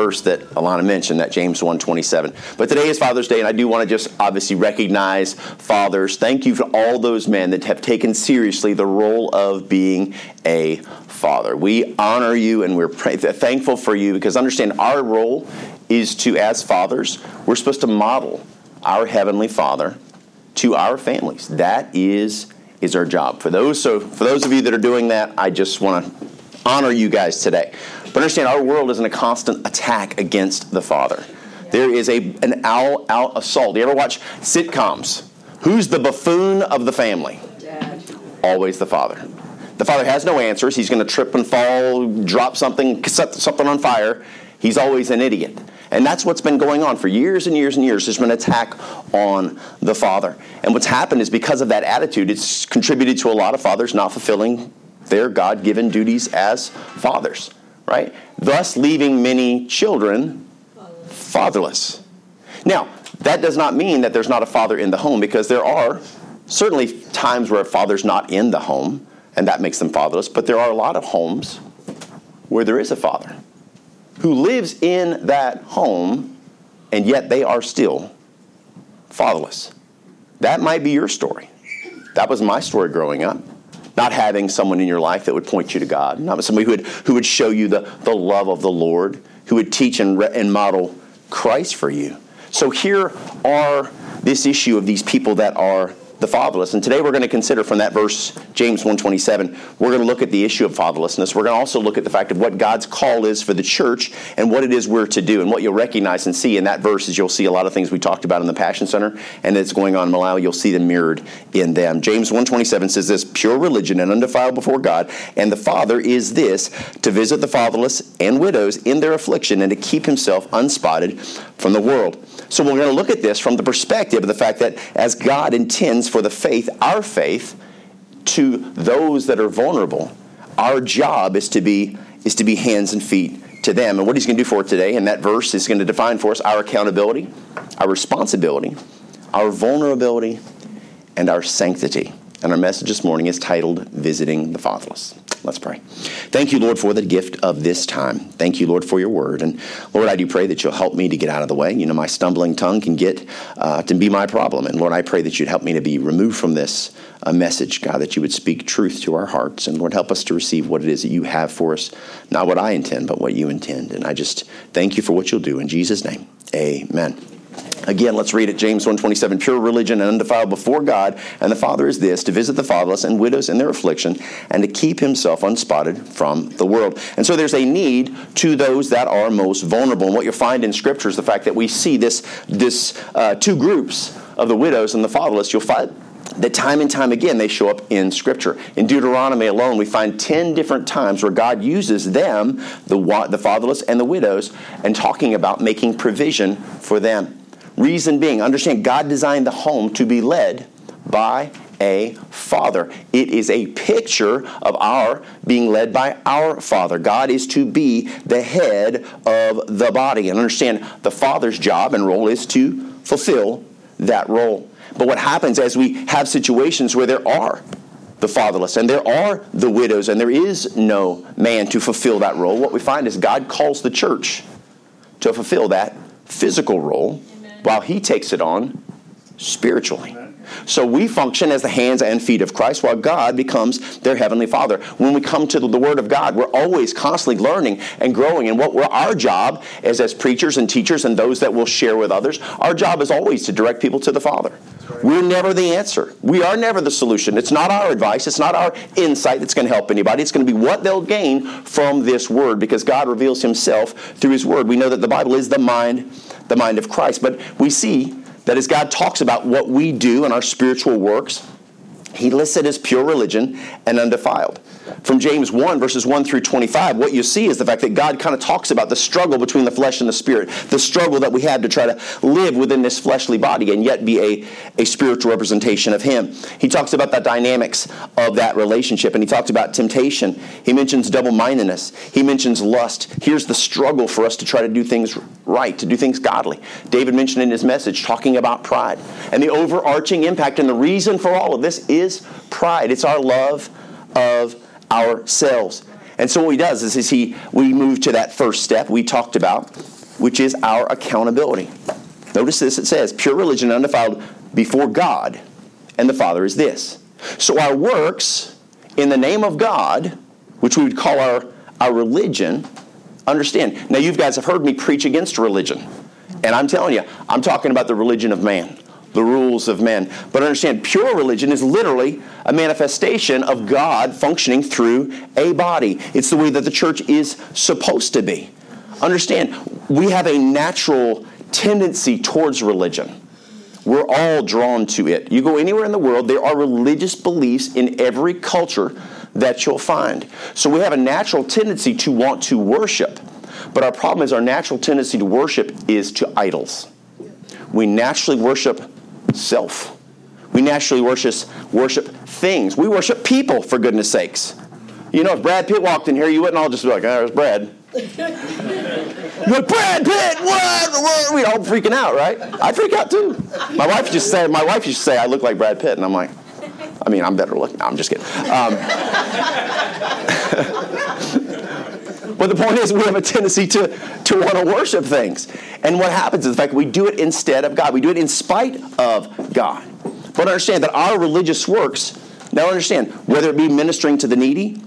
that verse that Alana mentioned, that James 1:27. But today is Father's Day, and I do want to just obviously recognize fathers. Thank you for all those men that have taken seriously the role of being a father. We honor you, and we're thankful for you because understand our role is to, as fathers, we're supposed to model our heavenly Father to our families. That is is our job. For those so for those of you that are doing that, I just want to honor you guys today. But understand, our world is in a constant attack against the Father. There is a an out, out assault. You ever watch sitcoms? Who's the buffoon of the family? Dad. Always the father. The father has no answers. He's going to trip and fall, drop something, set something on fire. He's always an idiot. And that's what's been going on for years and years and years. There's been an attack on the father. And what's happened is because of that attitude, it's contributed to a lot of fathers not fulfilling their God given duties as fathers, right? Thus leaving many children fatherless. Now, that does not mean that there's not a father in the home because there are certainly times where a father's not in the home and that makes them fatherless, but there are a lot of homes where there is a father who lives in that home and yet they are still fatherless. That might be your story. That was my story growing up not having someone in your life that would point you to God, not somebody who would, who would show you the, the love of the Lord, who would teach and, re- and model Christ for you. So here are this issue of these people that are the fatherless. And today we're going to consider from that verse, James 127, we're going to look at the issue of fatherlessness. We're going to also look at the fact of what God's call is for the church and what it is we're to do. And what you'll recognize and see in that verse is you'll see a lot of things we talked about in the Passion Center and that's going on in Malawi. You'll see them mirrored in them. James 127 says this, pure religion and undefiled before God and the Father is this, to visit the fatherless and widows in their affliction and to keep himself unspotted from the world. So we're going to look at this from the perspective of the fact that as God intends for the faith, our faith, to those that are vulnerable, our job is to be is to be hands and feet to them. And what he's going to do for today in that verse is going to define for us our accountability, our responsibility, our vulnerability, and our sanctity. And our message this morning is titled Visiting the Fatherless. Let's pray. Thank you, Lord, for the gift of this time. Thank you, Lord, for your word. And Lord, I do pray that you'll help me to get out of the way. You know, my stumbling tongue can get uh, to be my problem. And Lord, I pray that you'd help me to be removed from this uh, message, God, that you would speak truth to our hearts. And Lord, help us to receive what it is that you have for us, not what I intend, but what you intend. And I just thank you for what you'll do. In Jesus' name, amen. Again, let's read it. James 127, pure religion and undefiled before God and the Father is this, to visit the fatherless and widows in their affliction and to keep himself unspotted from the world. And so there's a need to those that are most vulnerable. And what you'll find in Scripture is the fact that we see this, this uh, two groups of the widows and the fatherless. You'll find that time and time again they show up in Scripture. In Deuteronomy alone, we find 10 different times where God uses them, the, the fatherless and the widows, and talking about making provision for them. Reason being, understand God designed the home to be led by a father. It is a picture of our being led by our father. God is to be the head of the body. And understand the father's job and role is to fulfill that role. But what happens as we have situations where there are the fatherless and there are the widows and there is no man to fulfill that role, what we find is God calls the church to fulfill that physical role while he takes it on spiritually. So we function as the hands and feet of Christ while God becomes their heavenly Father. When we come to the Word of God, we're always constantly learning and growing. And what our job is as preachers and teachers and those that will share with others, our job is always to direct people to the Father. We're never the answer. We are never the solution. It's not our advice. It's not our insight that's going to help anybody. It's going to be what they'll gain from this Word because God reveals Himself through His Word. We know that the Bible is the mind the mind of Christ. But we see that as God talks about what we do in our spiritual works, he lists it as pure religion and undefiled from James 1, verses 1 through 25, what you see is the fact that God kind of talks about the struggle between the flesh and the spirit, the struggle that we have to try to live within this fleshly body and yet be a, a spiritual representation of Him. He talks about the dynamics of that relationship, and he talks about temptation. He mentions double mindedness, he mentions lust. Here's the struggle for us to try to do things right, to do things godly. David mentioned in his message talking about pride. And the overarching impact and the reason for all of this is pride. It's our love of ourselves. And so what he does is, is he we move to that first step we talked about, which is our accountability. Notice this it says, pure religion undefiled before God and the Father is this. So our works in the name of God, which we would call our, our religion, understand. Now you guys have heard me preach against religion. And I'm telling you, I'm talking about the religion of man the rules of men. But understand, pure religion is literally a manifestation of God functioning through a body. It's the way that the church is supposed to be. Understand, we have a natural tendency towards religion. We're all drawn to it. You go anywhere in the world, there are religious beliefs in every culture that you'll find. So we have a natural tendency to want to worship. But our problem is our natural tendency to worship is to idols. We naturally worship self. We naturally worship, worship things. We worship people, for goodness sakes. You know, if Brad Pitt walked in here, you wouldn't all just be like, oh, there's Brad. You're like, Brad Pitt, what? what? We'd all freaking out, right? I freak out too. My wife just say, my wife used to say I look like Brad Pitt, and I'm like, I mean, I'm better looking. No, I'm just kidding. Um, but the point is, we have a tendency to, to want to worship things. And what happens is, in fact, we do it instead of God. We do it in spite of God. But understand that our religious works, now understand, whether it be ministering to the needy,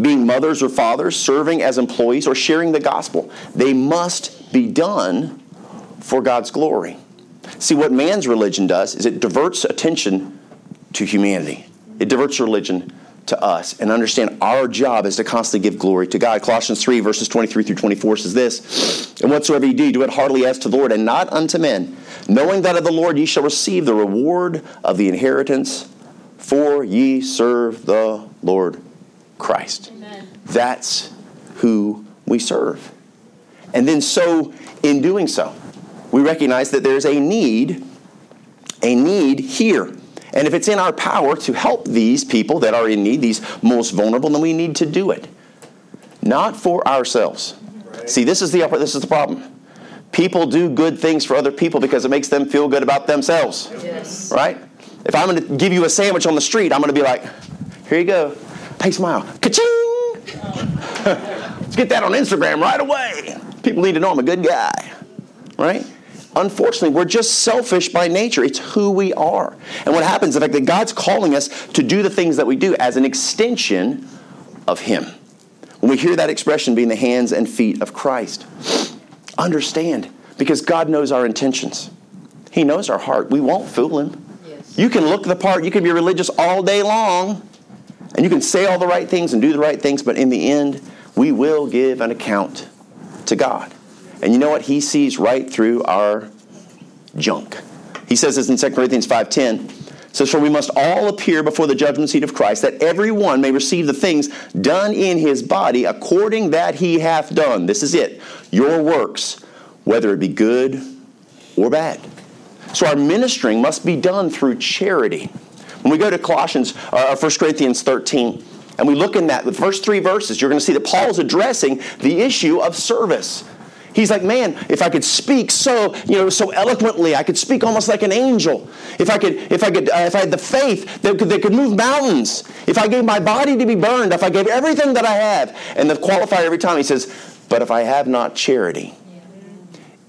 being mothers or fathers, serving as employees, or sharing the gospel, they must be done for God's glory. See, what man's religion does is it diverts attention to humanity, it diverts religion to us and understand our job is to constantly give glory to God. Colossians 3, verses 23 through 24 says this And whatsoever ye do, do it heartily as to the Lord and not unto men, knowing that of the Lord ye shall receive the reward of the inheritance, for ye serve the Lord Christ. Amen. That's who we serve. And then, so in doing so, we recognize that there's a need, a need here and if it's in our power to help these people that are in need, these most vulnerable, then we need to do it. Not for ourselves. Right. See, this is the this is the problem. People do good things for other people because it makes them feel good about themselves. Yes. Right? If I'm going to give you a sandwich on the street, I'm going to be like, "Here you go." Hey, smile. Ka-ching! Let's get that on Instagram right away. People need to know I'm a good guy. Right? Unfortunately, we're just selfish by nature. It's who we are. And what happens, the fact that God's calling us to do the things that we do as an extension of Him. When we hear that expression being the hands and feet of Christ, understand, because God knows our intentions. He knows our heart. We won't fool Him. Yes. You can look the part, you can be religious all day long, and you can say all the right things and do the right things, but in the end, we will give an account to God. And you know what? He sees right through our junk. He says this in 2 Corinthians 5.10. says, For we must all appear before the judgment seat of Christ, that every one may receive the things done in his body according that he hath done. This is it. Your works, whether it be good or bad. So our ministering must be done through charity. When we go to Colossians, uh, 1 Corinthians 13, and we look in that, the first three verses, you're going to see that Paul is addressing the issue of service. He's like, man, if I could speak so, you know, so eloquently, I could speak almost like an angel. If I could, if I could, uh, if I had the faith that could, that could move mountains. If I gave my body to be burned, if I gave everything that I have, and the qualifier every time he says, but if I have not charity,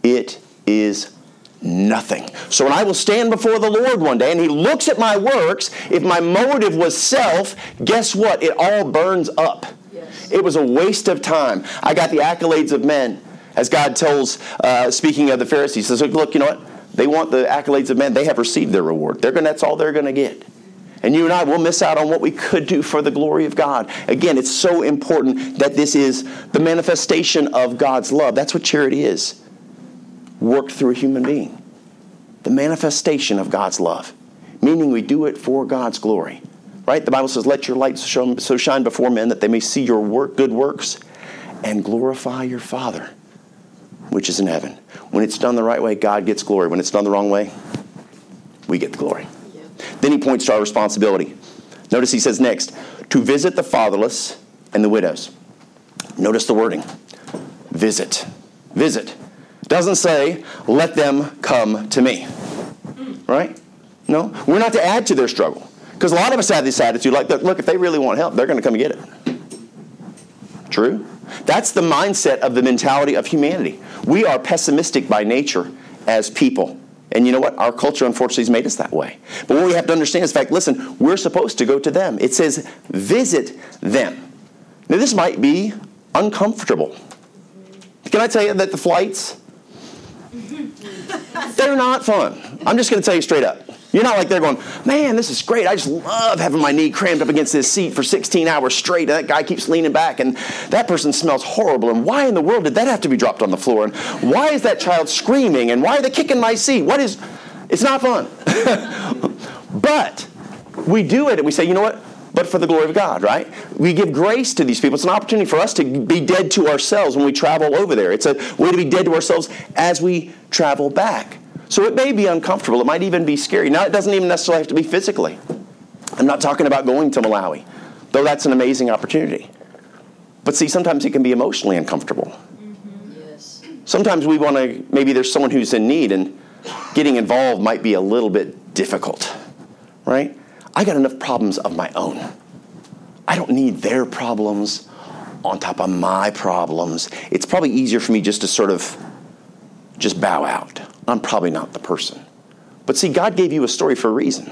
it is nothing. So when I will stand before the Lord one day and He looks at my works, if my motive was self, guess what? It all burns up. Yes. It was a waste of time. I got the accolades of men. As God tells, uh, speaking of the Pharisees, says, look, you know what? They want the accolades of men. They have received their reward. They're gonna, that's all they're going to get. And you and I will miss out on what we could do for the glory of God. Again, it's so important that this is the manifestation of God's love. That's what charity is worked through a human being. The manifestation of God's love, meaning we do it for God's glory. Right? The Bible says, Let your light so shine before men that they may see your work, good works and glorify your Father which is in heaven. When it's done the right way, God gets glory. When it's done the wrong way, we get the glory. Yeah. Then he points to our responsibility. Notice he says next, to visit the fatherless and the widows. Notice the wording visit. Visit. Doesn't say, let them come to me. Right? No. We're not to add to their struggle. Because a lot of us have this attitude like, look, if they really want help, they're going to come and get it. True? That's the mindset of the mentality of humanity. We are pessimistic by nature as people. And you know what? Our culture, unfortunately, has made us that way. But what we have to understand is the fact listen, we're supposed to go to them. It says, visit them. Now, this might be uncomfortable. Can I tell you that the flights, they're not fun. I'm just going to tell you straight up. You're not like they're going, man, this is great. I just love having my knee crammed up against this seat for 16 hours straight. And that guy keeps leaning back, and that person smells horrible. And why in the world did that have to be dropped on the floor? And why is that child screaming? And why are they kicking my seat? What is. It's not fun. but we do it, and we say, you know what? but for the glory of God, right? We give grace to these people. It's an opportunity for us to be dead to ourselves when we travel over there. It's a way to be dead to ourselves as we travel back. So it may be uncomfortable. It might even be scary. Now, it doesn't even necessarily have to be physically. I'm not talking about going to Malawi, though that's an amazing opportunity. But see, sometimes it can be emotionally uncomfortable. Mm-hmm. Yes. Sometimes we want to, maybe there's someone who's in need, and getting involved might be a little bit difficult, right? I got enough problems of my own. I don't need their problems on top of my problems. It's probably easier for me just to sort of just bow out. I'm probably not the person. But see, God gave you a story for a reason.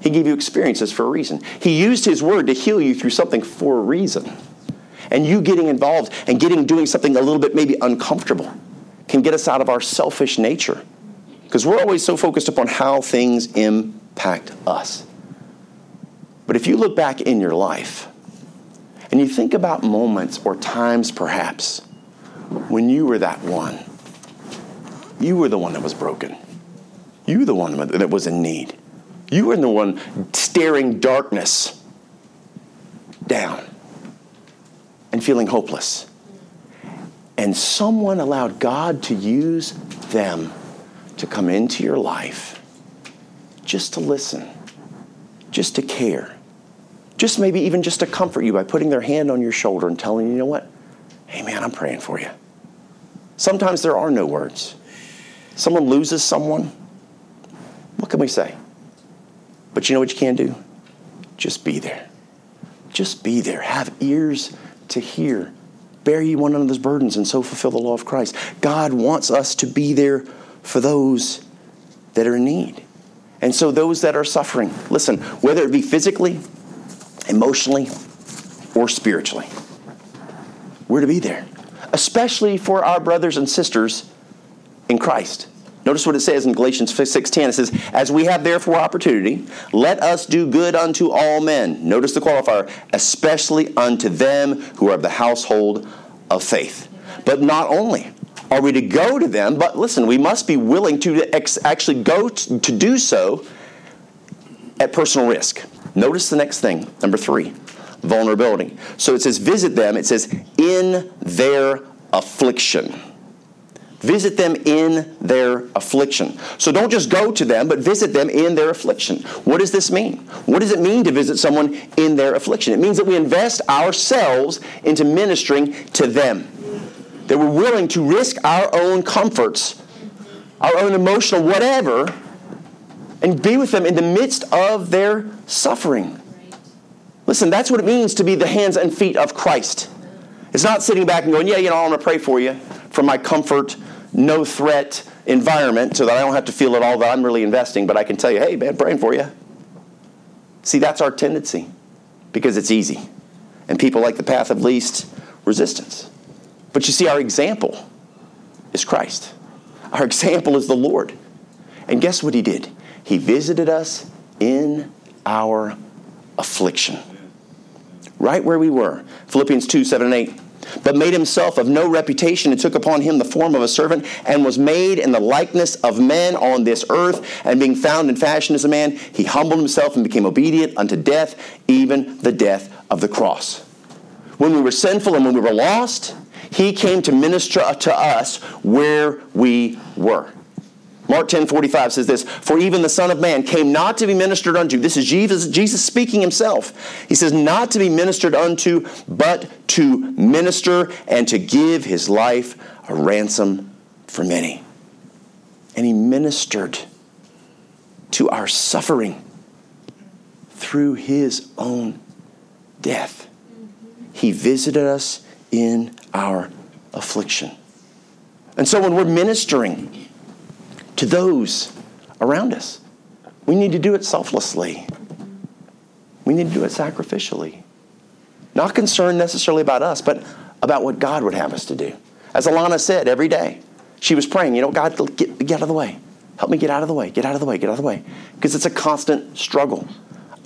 He gave you experiences for a reason. He used His Word to heal you through something for a reason. And you getting involved and getting doing something a little bit maybe uncomfortable can get us out of our selfish nature. Because we're always so focused upon how things impact us. But if you look back in your life and you think about moments or times perhaps when you were that one you were the one that was broken. You were the one that was in need. You were the one staring darkness down and feeling hopeless. And someone allowed God to use them to come into your life just to listen, just to care, just maybe even just to comfort you by putting their hand on your shoulder and telling you, you know what? Hey, man, I'm praying for you. Sometimes there are no words someone loses someone, what can we say? But you know what you can do? Just be there. Just be there. Have ears to hear. Bear ye one another's burdens and so fulfill the law of Christ. God wants us to be there for those that are in need. And so, those that are suffering, listen, whether it be physically, emotionally, or spiritually, we're to be there, especially for our brothers and sisters in Christ. Notice what it says in Galatians 6:10. It says, "As we have therefore opportunity, let us do good unto all men." Notice the qualifier, especially unto them who are of the household of faith. But not only are we to go to them, but listen, we must be willing to ex- actually go to, to do so at personal risk. Notice the next thing, number 3, vulnerability. So it says visit them, it says in their affliction. Visit them in their affliction. So don't just go to them, but visit them in their affliction. What does this mean? What does it mean to visit someone in their affliction? It means that we invest ourselves into ministering to them, that we're willing to risk our own comforts, our own emotional whatever, and be with them in the midst of their suffering. Listen, that's what it means to be the hands and feet of Christ. It's not sitting back and going, yeah, you know, I'm going to pray for you for my comfort no threat environment so that I don't have to feel at all that I'm really investing, but I can tell you, hey, man, praying for you. See, that's our tendency because it's easy. And people like the path of least resistance. But you see, our example is Christ. Our example is the Lord. And guess what he did? He visited us in our affliction. Right where we were. Philippians 2 7 and 8 but made himself of no reputation and took upon him the form of a servant and was made in the likeness of men on this earth. And being found in fashion as a man he humbled himself and became obedient unto death even the death of the cross. When we were sinful and when we were lost he came to minister to us where we were Mark 10 45 says this For even the Son of Man came not to be ministered unto. This is Jesus, Jesus speaking himself. He says, Not to be ministered unto, but to minister and to give his life a ransom for many. And he ministered to our suffering through his own death. He visited us in our affliction. And so when we're ministering to those around us, we need to do it selflessly. We need to do it sacrificially. Not concerned necessarily about us, but about what God would have us to do. As Alana said every day, she was praying, you know, God, get, get out of the way. Help me get out of the way, get out of the way, get out of the way. Because it's a constant struggle.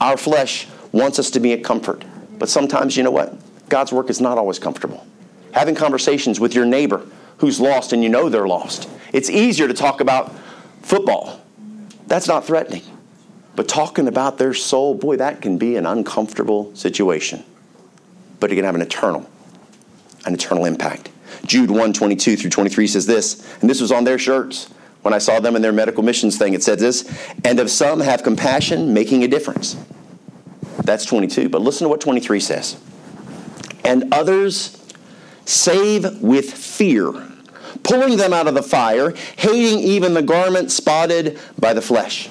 Our flesh wants us to be at comfort. But sometimes, you know what? God's work is not always comfortable. Having conversations with your neighbor who's lost and you know they're lost. It's easier to talk about football. That's not threatening. But talking about their soul, boy, that can be an uncomfortable situation. But it can have an eternal, an eternal impact. Jude 1 22 through 23 says this, and this was on their shirts. When I saw them in their medical missions thing, it said this, and of some have compassion, making a difference. That's 22. But listen to what 23 says. And others save with fear, pulling them out of the fire, hating even the garment spotted by the flesh.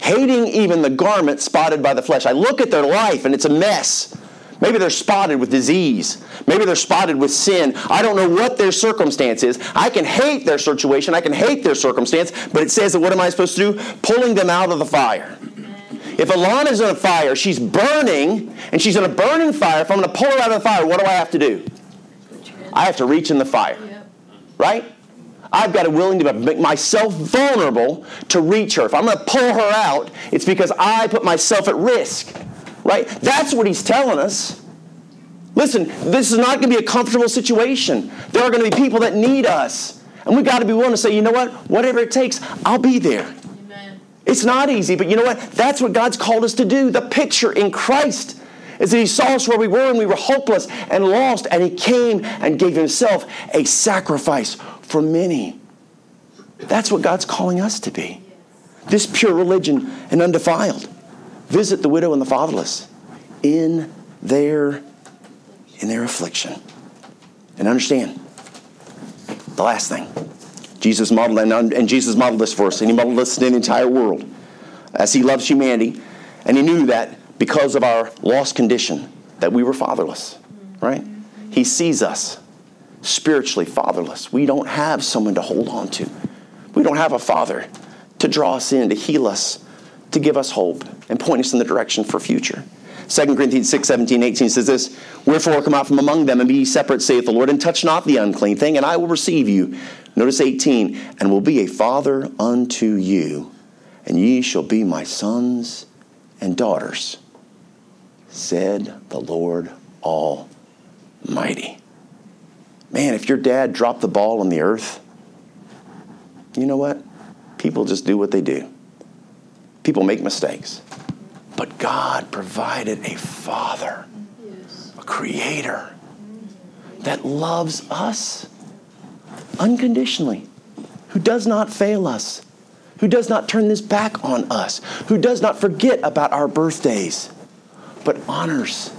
Hating even the garment spotted by the flesh. I look at their life and it's a mess. Maybe they're spotted with disease. Maybe they're spotted with sin. I don't know what their circumstance is. I can hate their situation. I can hate their circumstance. But it says that what am I supposed to do? Pulling them out of the fire. If Alana's in a fire, she's burning, and she's in a burning fire. If I'm going to pull her out of the fire, what do I have to do? I have to reach in the fire. Right? I've got to willing to make myself vulnerable to reach her. If I'm going to pull her out, it's because I put myself at risk. Right? That's what he's telling us. Listen, this is not going to be a comfortable situation. There are going to be people that need us. And we've got to be willing to say, you know what? Whatever it takes, I'll be there. Amen. It's not easy, but you know what? That's what God's called us to do. The picture in Christ is that He saw us where we were and we were hopeless and lost, and He came and gave Himself a sacrifice for many. That's what God's calling us to be. This pure religion and undefiled visit the widow and the fatherless in their in their affliction. And understand the last thing. Jesus modeled and, and Jesus modeled this for us, and he modeled this to the entire world. As he loves humanity, and he knew that because of our lost condition, that we were fatherless. Right? He sees us spiritually fatherless. We don't have someone to hold on to. We don't have a father to draw us in, to heal us, to give us hope and point us in the direction for future. 2 Corinthians 6, 17, 18 says this Wherefore come out from among them and be ye separate, saith the Lord, and touch not the unclean thing, and I will receive you. Notice 18, and will be a father unto you, and ye shall be my sons and daughters, said the Lord Almighty. Man, if your dad dropped the ball on the earth, you know what? People just do what they do. People make mistakes. But God provided a father, a creator that loves us unconditionally, who does not fail us, who does not turn this back on us, who does not forget about our birthdays, but honors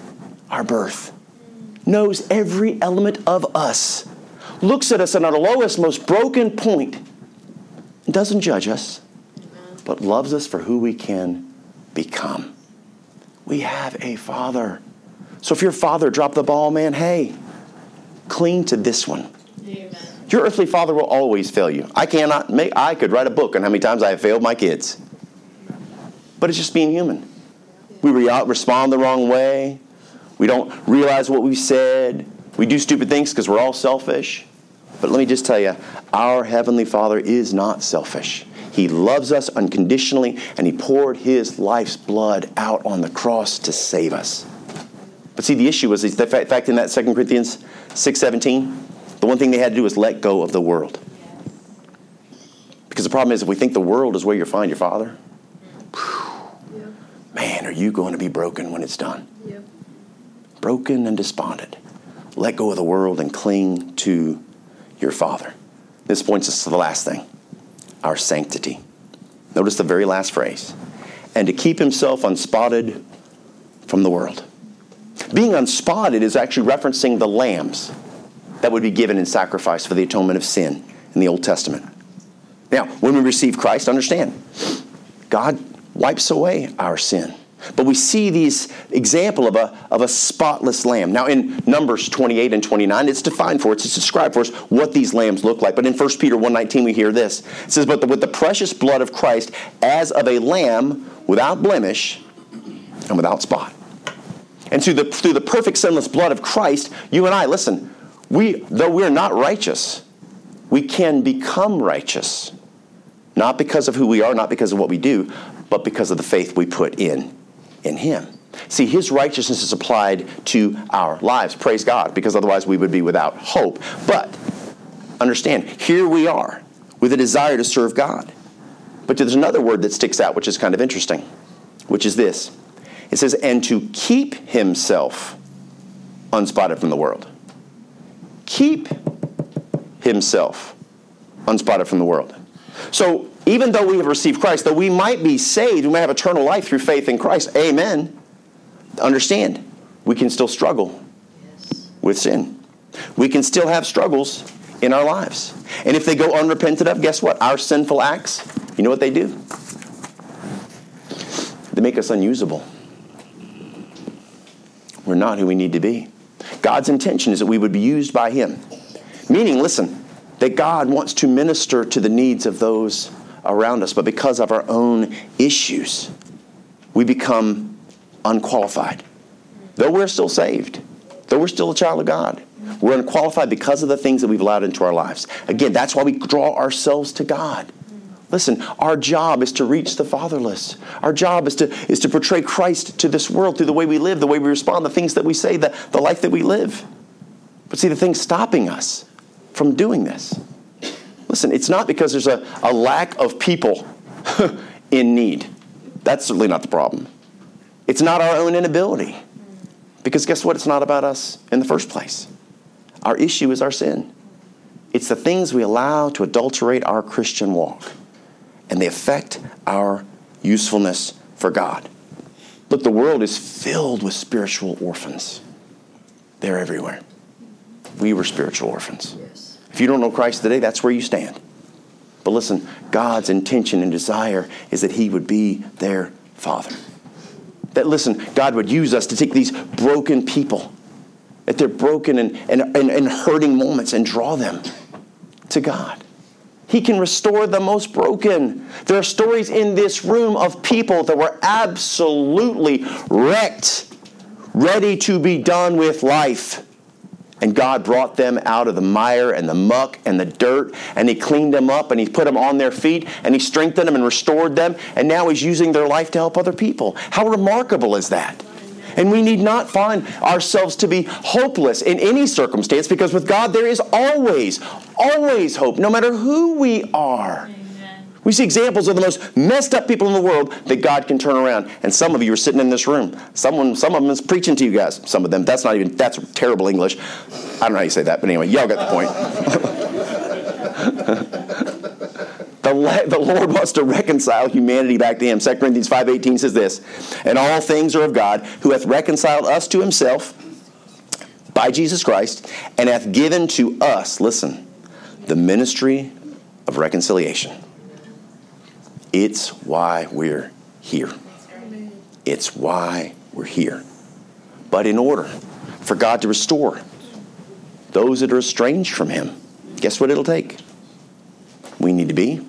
our birth, knows every element of us, looks at us at our lowest, most broken point, and doesn't judge us but loves us for who we can become. We have a father. So if your father dropped the ball, man, hey, cling to this one. Amen. Your earthly father will always fail you. I cannot make, I could write a book on how many times I have failed my kids. But it's just being human. We re- respond the wrong way. We don't realize what we've said. We do stupid things because we're all selfish. But let me just tell you, our Heavenly Father is not selfish. He loves us unconditionally, and He poured His life's blood out on the cross to save us. But see, the issue was the fact in that 2 Corinthians 6.17, the one thing they had to do was let go of the world. Because the problem is, if we think the world is where you find your Father, man, are you going to be broken when it's done? Yep. Broken and despondent. Let go of the world and cling to your Father. This points us to the last thing our sanctity. Notice the very last phrase and to keep himself unspotted from the world. Being unspotted is actually referencing the lambs that would be given in sacrifice for the atonement of sin in the Old Testament. Now, when we receive Christ, understand, God wipes away our sin. But we see these example of a, of a spotless lamb. Now in Numbers 28 and 29, it's defined for us, it's described for us what these lambs look like. But in 1 Peter 1.19 we hear this. It says, But with the precious blood of Christ as of a lamb without blemish and without spot. And through the, through the perfect sinless blood of Christ, you and I, listen, we, though we're not righteous, we can become righteous. Not because of who we are, not because of what we do, but because of the faith we put in in Him. See, His righteousness is applied to our lives. Praise God, because otherwise we would be without hope. But understand, here we are with a desire to serve God. But there's another word that sticks out, which is kind of interesting, which is this it says, and to keep himself unspotted from the world. Keep himself unspotted from the world. So even though we have received Christ, though we might be saved, we might have eternal life through faith in Christ, amen. Understand, we can still struggle yes. with sin. We can still have struggles in our lives. And if they go unrepented of, guess what? Our sinful acts, you know what they do? They make us unusable. We're not who we need to be. God's intention is that we would be used by Him. Meaning, listen, that God wants to minister to the needs of those around us, but because of our own issues, we become unqualified. Though we're still saved, though we're still a child of God, we're unqualified because of the things that we've allowed into our lives. Again, that's why we draw ourselves to God. Listen, our job is to reach the fatherless. Our job is to, is to portray Christ to this world through the way we live, the way we respond, the things that we say, the, the life that we live. But see, the thing stopping us from doing this, listen, it's not because there's a, a lack of people in need. That's certainly not the problem. It's not our own inability. Because guess what? It's not about us in the first place. Our issue is our sin. It's the things we allow to adulterate our Christian walk and they affect our usefulness for God. Look, the world is filled with spiritual orphans. They're everywhere. We were spiritual orphans. Yes. If you don't know Christ today, that's where you stand. But listen, God's intention and desire is that He would be their Father. That, listen, God would use us to take these broken people, at their broken and, and, and, and hurting moments, and draw them to God. He can restore the most broken. There are stories in this room of people that were absolutely wrecked, ready to be done with life. And God brought them out of the mire and the muck and the dirt, and He cleaned them up and He put them on their feet and He strengthened them and restored them, and now He's using their life to help other people. How remarkable is that? And we need not find ourselves to be hopeless in any circumstance because with God there is always, always hope, no matter who we are. We see examples of the most messed up people in the world that God can turn around. And some of you are sitting in this room. Someone, some of them is preaching to you guys. Some of them. That's not even, that's terrible English. I don't know how you say that, but anyway, y'all got the point. the, the Lord wants to reconcile humanity back to Him. 2 Corinthians 5.18 says this, And all things are of God, who hath reconciled us to Himself by Jesus Christ, and hath given to us, listen, the ministry of reconciliation. It's why we're here. It's why we're here. But in order for God to restore those that are estranged from Him, guess what it'll take? We need to be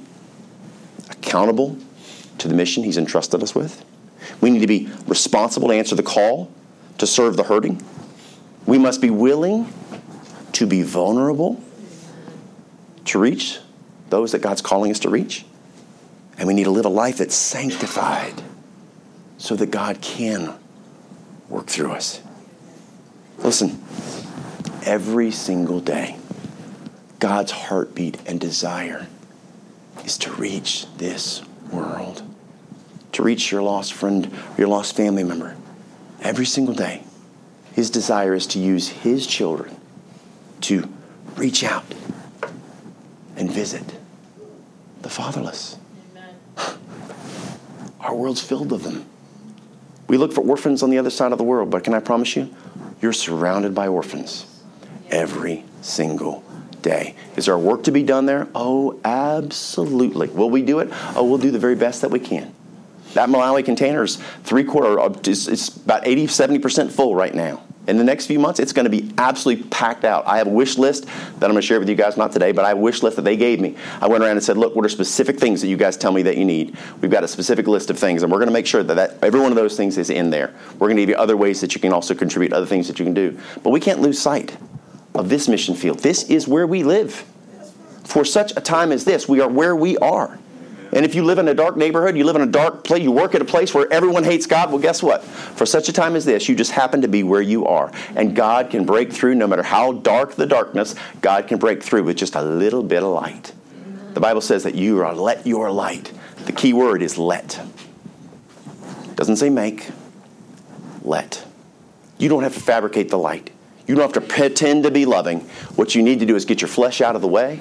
accountable to the mission He's entrusted us with. We need to be responsible to answer the call to serve the hurting. We must be willing to be vulnerable to reach those that God's calling us to reach. And we need to live a life that's sanctified so that God can work through us. Listen, every single day, God's heartbeat and desire is to reach this world, to reach your lost friend, your lost family member. Every single day, his desire is to use his children to reach out and visit the fatherless. Our world's filled with them. We look for orphans on the other side of the world, but can I promise you, you're surrounded by orphans every single day. Is there work to be done there? Oh, absolutely. Will we do it? Oh, we'll do the very best that we can. That Malawi container is three quarter, uh, it's about 80, 70% full right now. In the next few months, it's going to be absolutely packed out. I have a wish list that I'm going to share with you guys, not today, but I have a wish list that they gave me. I went around and said, look, what are specific things that you guys tell me that you need? We've got a specific list of things, and we're going to make sure that, that every one of those things is in there. We're going to give you other ways that you can also contribute, other things that you can do. But we can't lose sight of this mission field. This is where we live. For such a time as this, we are where we are. And if you live in a dark neighborhood, you live in a dark place, you work at a place where everyone hates God, well, guess what? For such a time as this, you just happen to be where you are. And God can break through no matter how dark the darkness, God can break through with just a little bit of light. The Bible says that you are let your light. The key word is let. Doesn't say make, let. You don't have to fabricate the light. You don't have to pretend to be loving. What you need to do is get your flesh out of the way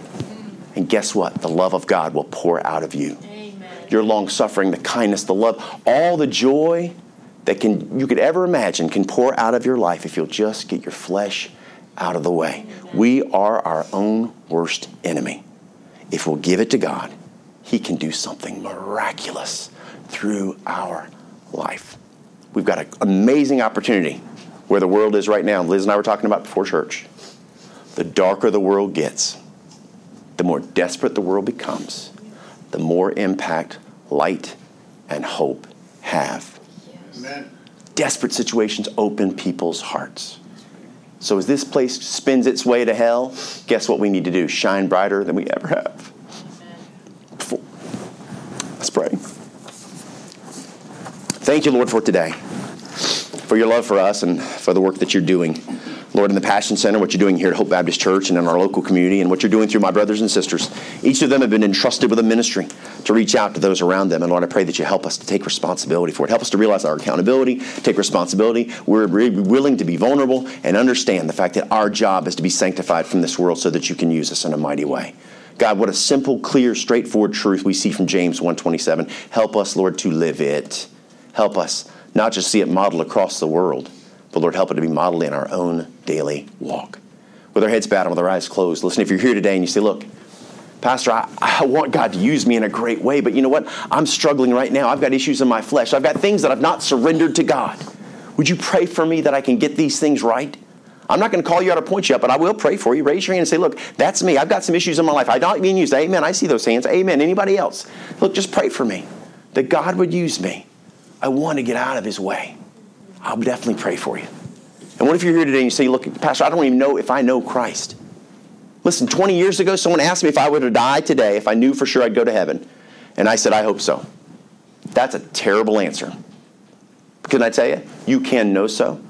and guess what? The love of God will pour out of you. Amen. Your long suffering, the kindness, the love, all the joy that can you could ever imagine can pour out of your life if you'll just get your flesh out of the way. Amen. We are our own worst enemy. If we'll give it to God, He can do something miraculous through our life. We've got an amazing opportunity where the world is right now. Liz and I were talking about before church. The darker the world gets, the more desperate the world becomes, the more impact light and hope have. Amen. Desperate situations open people's hearts. So as this place spins its way to hell, guess what we need to do? Shine brighter than we ever have. Before. Let's pray. Thank you, Lord, for today, for your love for us and for the work that you're doing. Lord, in the Passion Center, what you're doing here at Hope Baptist Church and in our local community, and what you're doing through my brothers and sisters. Each of them have been entrusted with a ministry to reach out to those around them. And Lord, I pray that you help us to take responsibility for it. Help us to realize our accountability, take responsibility. We're willing to be vulnerable and understand the fact that our job is to be sanctified from this world so that you can use us in a mighty way. God, what a simple, clear, straightforward truth we see from James 1:27. Help us, Lord, to live it. Help us not just see it modeled across the world but Lord, help it to be modeled in our own daily walk. With our heads bowed and with our eyes closed. Listen, if you're here today and you say, look, Pastor, I, I, want God to use me in a great way, but you know what? I'm struggling right now. I've got issues in my flesh. I've got things that I've not surrendered to God. Would you pray for me that I can get these things right? I'm not going to call you out or point you out, but I will pray for you. Raise your hand and say, Look, that's me. I've got some issues in my life. I'm not being used. Amen. I see those hands. Amen. Anybody else? Look, just pray for me that God would use me. I want to get out of His way. I'll definitely pray for you. And what if you're here today and you say, look, Pastor, I don't even know if I know Christ? Listen, 20 years ago, someone asked me if I were to die today, if I knew for sure I'd go to heaven. And I said, I hope so. That's a terrible answer. Can I tell you? You can know so.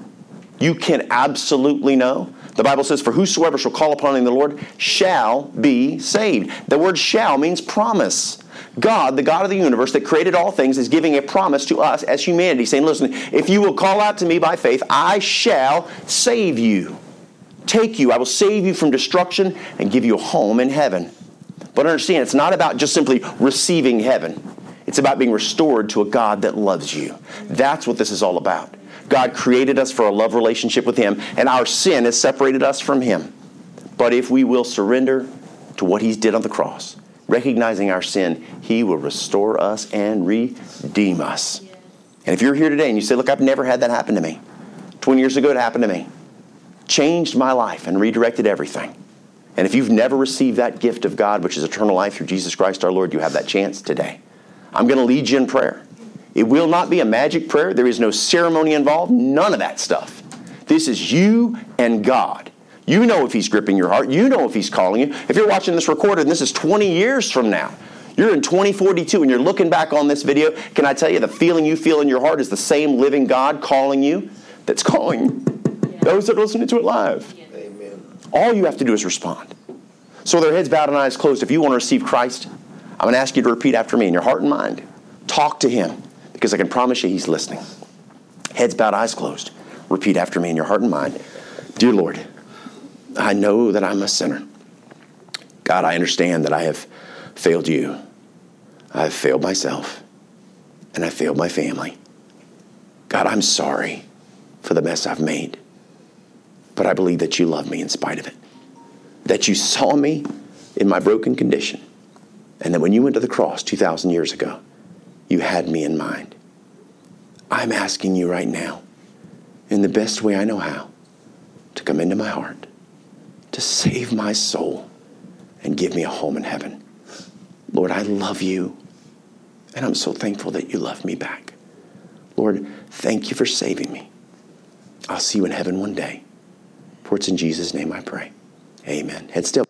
You can absolutely know. The Bible says, For whosoever shall call upon the Lord shall be saved. The word shall means promise. God, the God of the universe that created all things, is giving a promise to us as humanity, saying, Listen, if you will call out to me by faith, I shall save you. Take you, I will save you from destruction and give you a home in heaven. But understand, it's not about just simply receiving heaven, it's about being restored to a God that loves you. That's what this is all about. God created us for a love relationship with Him, and our sin has separated us from Him. But if we will surrender to what He's did on the cross, recognizing our sin, He will restore us and redeem us. And if you're here today and you say, Look, I've never had that happen to me, 20 years ago it happened to me, changed my life and redirected everything. And if you've never received that gift of God, which is eternal life through Jesus Christ our Lord, you have that chance today. I'm going to lead you in prayer. It will not be a magic prayer. There is no ceremony involved, none of that stuff. This is you and God. You know if he's gripping your heart. You know if he's calling you. If you're watching this recorded and this is 20 years from now, you're in 2042 and you're looking back on this video, can I tell you the feeling you feel in your heart is the same living God calling you that's calling those that are listening to it live. Amen. All you have to do is respond. So with our heads bowed and eyes closed, if you want to receive Christ, I'm going to ask you to repeat after me in your heart and mind. Talk to him because I can promise you he's listening. Heads bowed, eyes closed. Repeat after me in your heart and mind. Dear Lord, I know that I'm a sinner. God, I understand that I have failed you. I have failed myself, and I failed my family. God, I'm sorry for the mess I've made, but I believe that you love me in spite of it. That you saw me in my broken condition, and that when you went to the cross 2,000 years ago, you had me in mind. I'm asking you right now, in the best way I know how, to come into my heart, to save my soul, and give me a home in heaven. Lord, I love you, and I'm so thankful that you love me back. Lord, thank you for saving me. I'll see you in heaven one day. For it's in Jesus' name I pray. Amen. Head still.